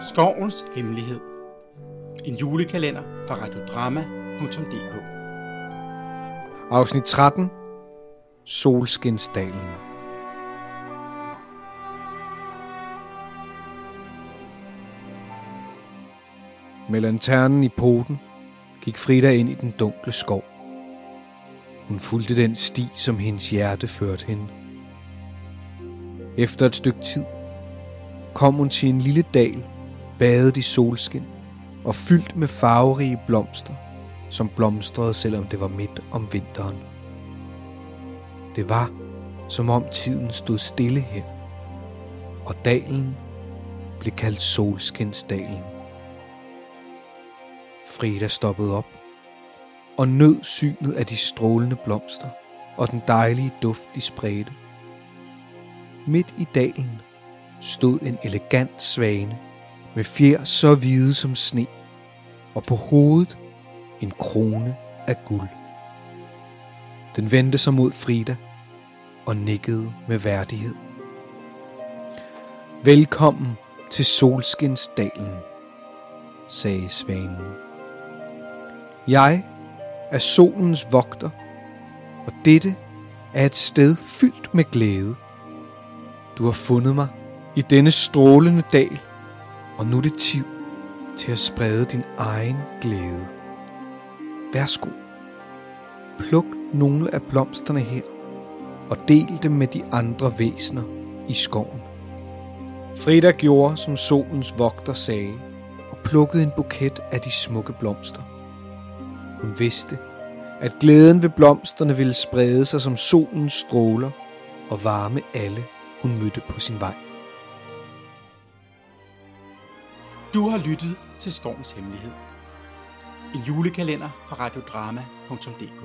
Skovens Hemmelighed. En julekalender fra radiodrama.dk Afsnit 13. Solskinsdalen. Med lanternen i poten gik Frida ind i den dunkle skov. Hun fulgte den sti, som hendes hjerte førte hende. Efter et stykke tid kom hun til en lille dal, badet i solskin og fyldt med farverige blomster, som blomstrede selvom det var midt om vinteren. Det var, som om tiden stod stille her, og dalen blev kaldt Solskinsdalen. Frida stoppede op og nød synet af de strålende blomster og den dejlige duft, de spredte. Midt i dalen stod en elegant svane med fjer så hvide som sne, og på hovedet en krone af guld. Den vendte sig mod Frida og nikkede med værdighed. Velkommen til Solskinsdalen, sagde svanen. Jeg er solens vogter, og dette er et sted fyldt med glæde. Du har fundet mig i denne strålende dal, og nu er det tid til at sprede din egen glæde. Værsgo. Pluk nogle af blomsterne her, og del dem med de andre væsener i skoven. Frida gjorde, som solens vogter sagde, og plukkede en buket af de smukke blomster. Hun vidste, at glæden ved blomsterne ville sprede sig som solens stråler og varme alle, hun mødte på sin vej. Du har lyttet til Skovens Hemmelighed. En julekalender fra radiodrama.dk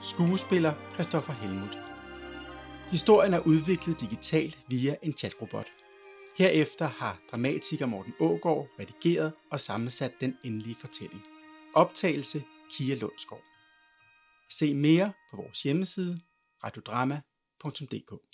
Skuespiller Christoffer Helmut Historien er udviklet digitalt via en chatrobot. Herefter har dramatiker Morten Ågård redigeret og sammensat den endelige fortælling. Optagelse Kia Lundsgaard. Se mere på vores hjemmeside radiodrama.dk